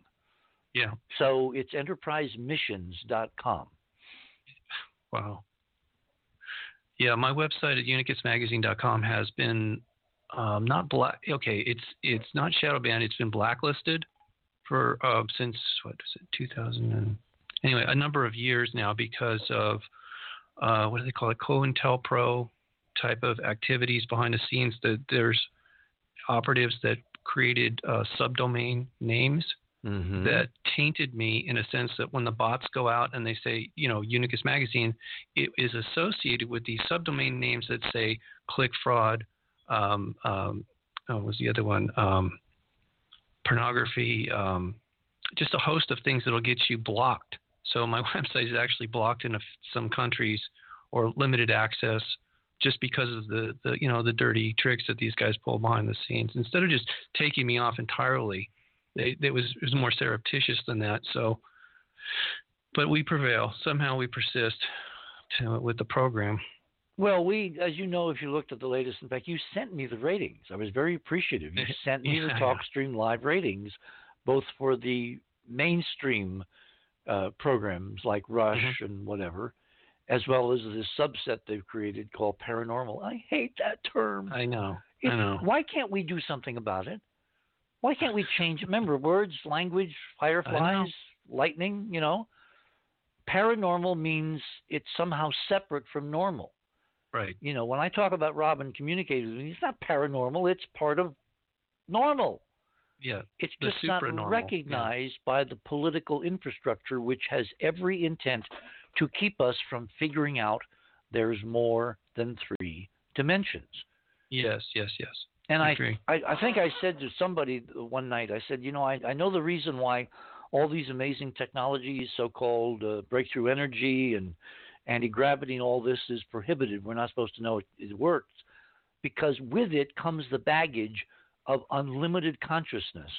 yeah. So it's enterprisemissions.com. Wow. Yeah, my website at unicusmagazine.com has been um, not black. Okay, it's it's not shadow banned. It's been blacklisted for uh, since what is it, 2000 and anyway, a number of years now because of uh, what do they call it, COINTELPRO type of activities behind the scenes. That there's operatives that created uh, subdomain names Mm-hmm. that tainted me in a sense that when the bots go out and they say, you know, Unicus Magazine, it is associated with these subdomain names that say click fraud, um, um, oh, what was the other one? Um, pornography, um, just a host of things that'll get you blocked. So my [LAUGHS] website is actually blocked in a, some countries or limited access just because of the, the you know the dirty tricks that these guys pull behind the scenes. Instead of just taking me off entirely, they, it was it was more surreptitious than that. So, but we prevail. Somehow we persist to, with the program. Well, we, as you know, if you looked at the latest, in fact, you sent me the ratings. I was very appreciative. You [LAUGHS] sent me the Yeah. TalkStream live ratings, both for the mainstream uh, programs like Rush Mm-hmm. and whatever, as well as this subset they've created called paranormal. I hate that term. I know. It's- I know. Why can't we do something about it? Why can't we change? Remember, words, language, fireflies, lightning. You know, paranormal means it's somehow separate from normal. Right. You know, when I talk about Robin communicating it's not paranormal. It's part of normal. Yeah. It's just not supranormal, yeah. recognized by the political infrastructure, which has every intent to keep us from figuring out there's more than three dimensions. Yes. Yes. Yes. And I, agree. I, I think I said to somebody one night, I said, you know, I, I know the reason why all these amazing technologies, so-called uh, breakthrough energy and anti-gravity and all this is prohibited. We're not supposed to know it, it works because with it comes the baggage of unlimited consciousness.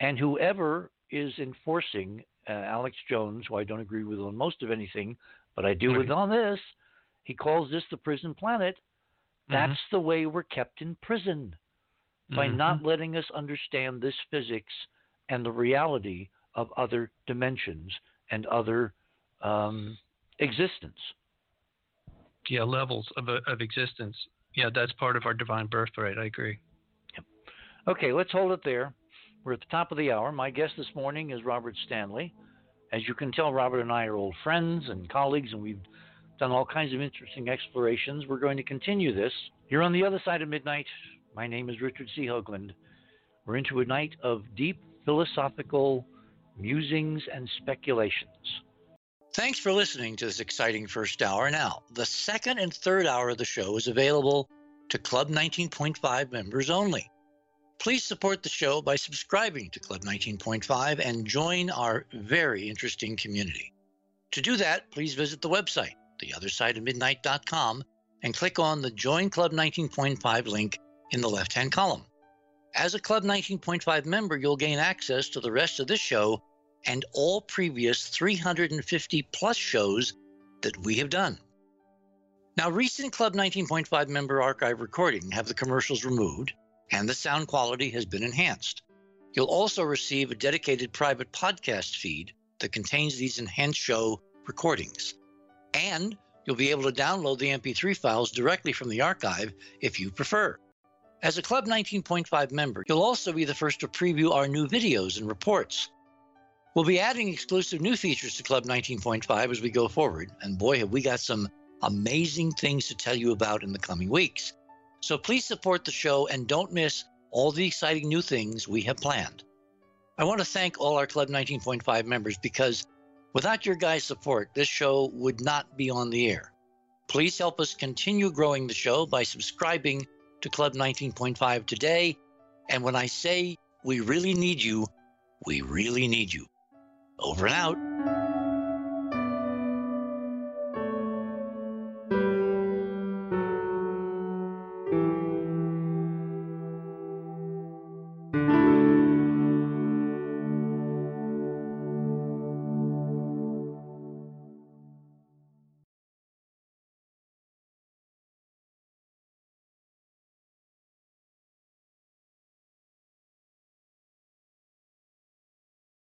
And whoever is enforcing uh, Alex Jones, who I don't agree with on most of anything, but I do with on this, he calls this the prison planet. That's Mhm. the way we're kept in prison by Mhm. not letting us understand this physics and the reality of other dimensions and other um, existence. yeah levels of of existence. Yeah, that's part of our divine birthright. I agree. Okay, let's hold it there. We're at the top of the hour. My guest this morning is Robert Stanley. As you can tell, Robert and I are old friends and colleagues, and we've done all kinds of interesting explorations. We're going to continue this. Here on the other side of midnight, my name is Richard C. Hoagland. We're into a night of deep philosophical musings and speculations. Thanks for listening to this exciting first hour. Now, the second and third hour of the show is available to Club 19.5 members only. Please support the show by subscribing to Club 19.5 and join our very interesting community. To do that, please visit the website, theothersideofmidnight.com, and click on the Join Club 19.5 link in the left hand column. As a Club 19.5 member, you'll gain access to the rest of this show and all previous 350 plus shows that we have done. Now, recent Club 19.5 member archive recording have the commercials removed and the sound quality has been enhanced. You'll also receive a dedicated private podcast feed that contains these enhanced show recordings. And you'll be able to download the MP3 files directly from the archive if you prefer. As a Club 19.5 member, you'll also be the first to preview our new videos and reports. We'll be adding exclusive new features to Club 19.5 as we go forward, and boy, have we got some amazing things to tell you about in the coming weeks. So please support the show and don't miss all the exciting new things we have planned. I want to thank all our Club 19.5 members because without your guys' support, this show would not be on the air. Please help us continue growing the show by subscribing to Club 19.5 today. And when I say we really need you, we really need you. Over and out.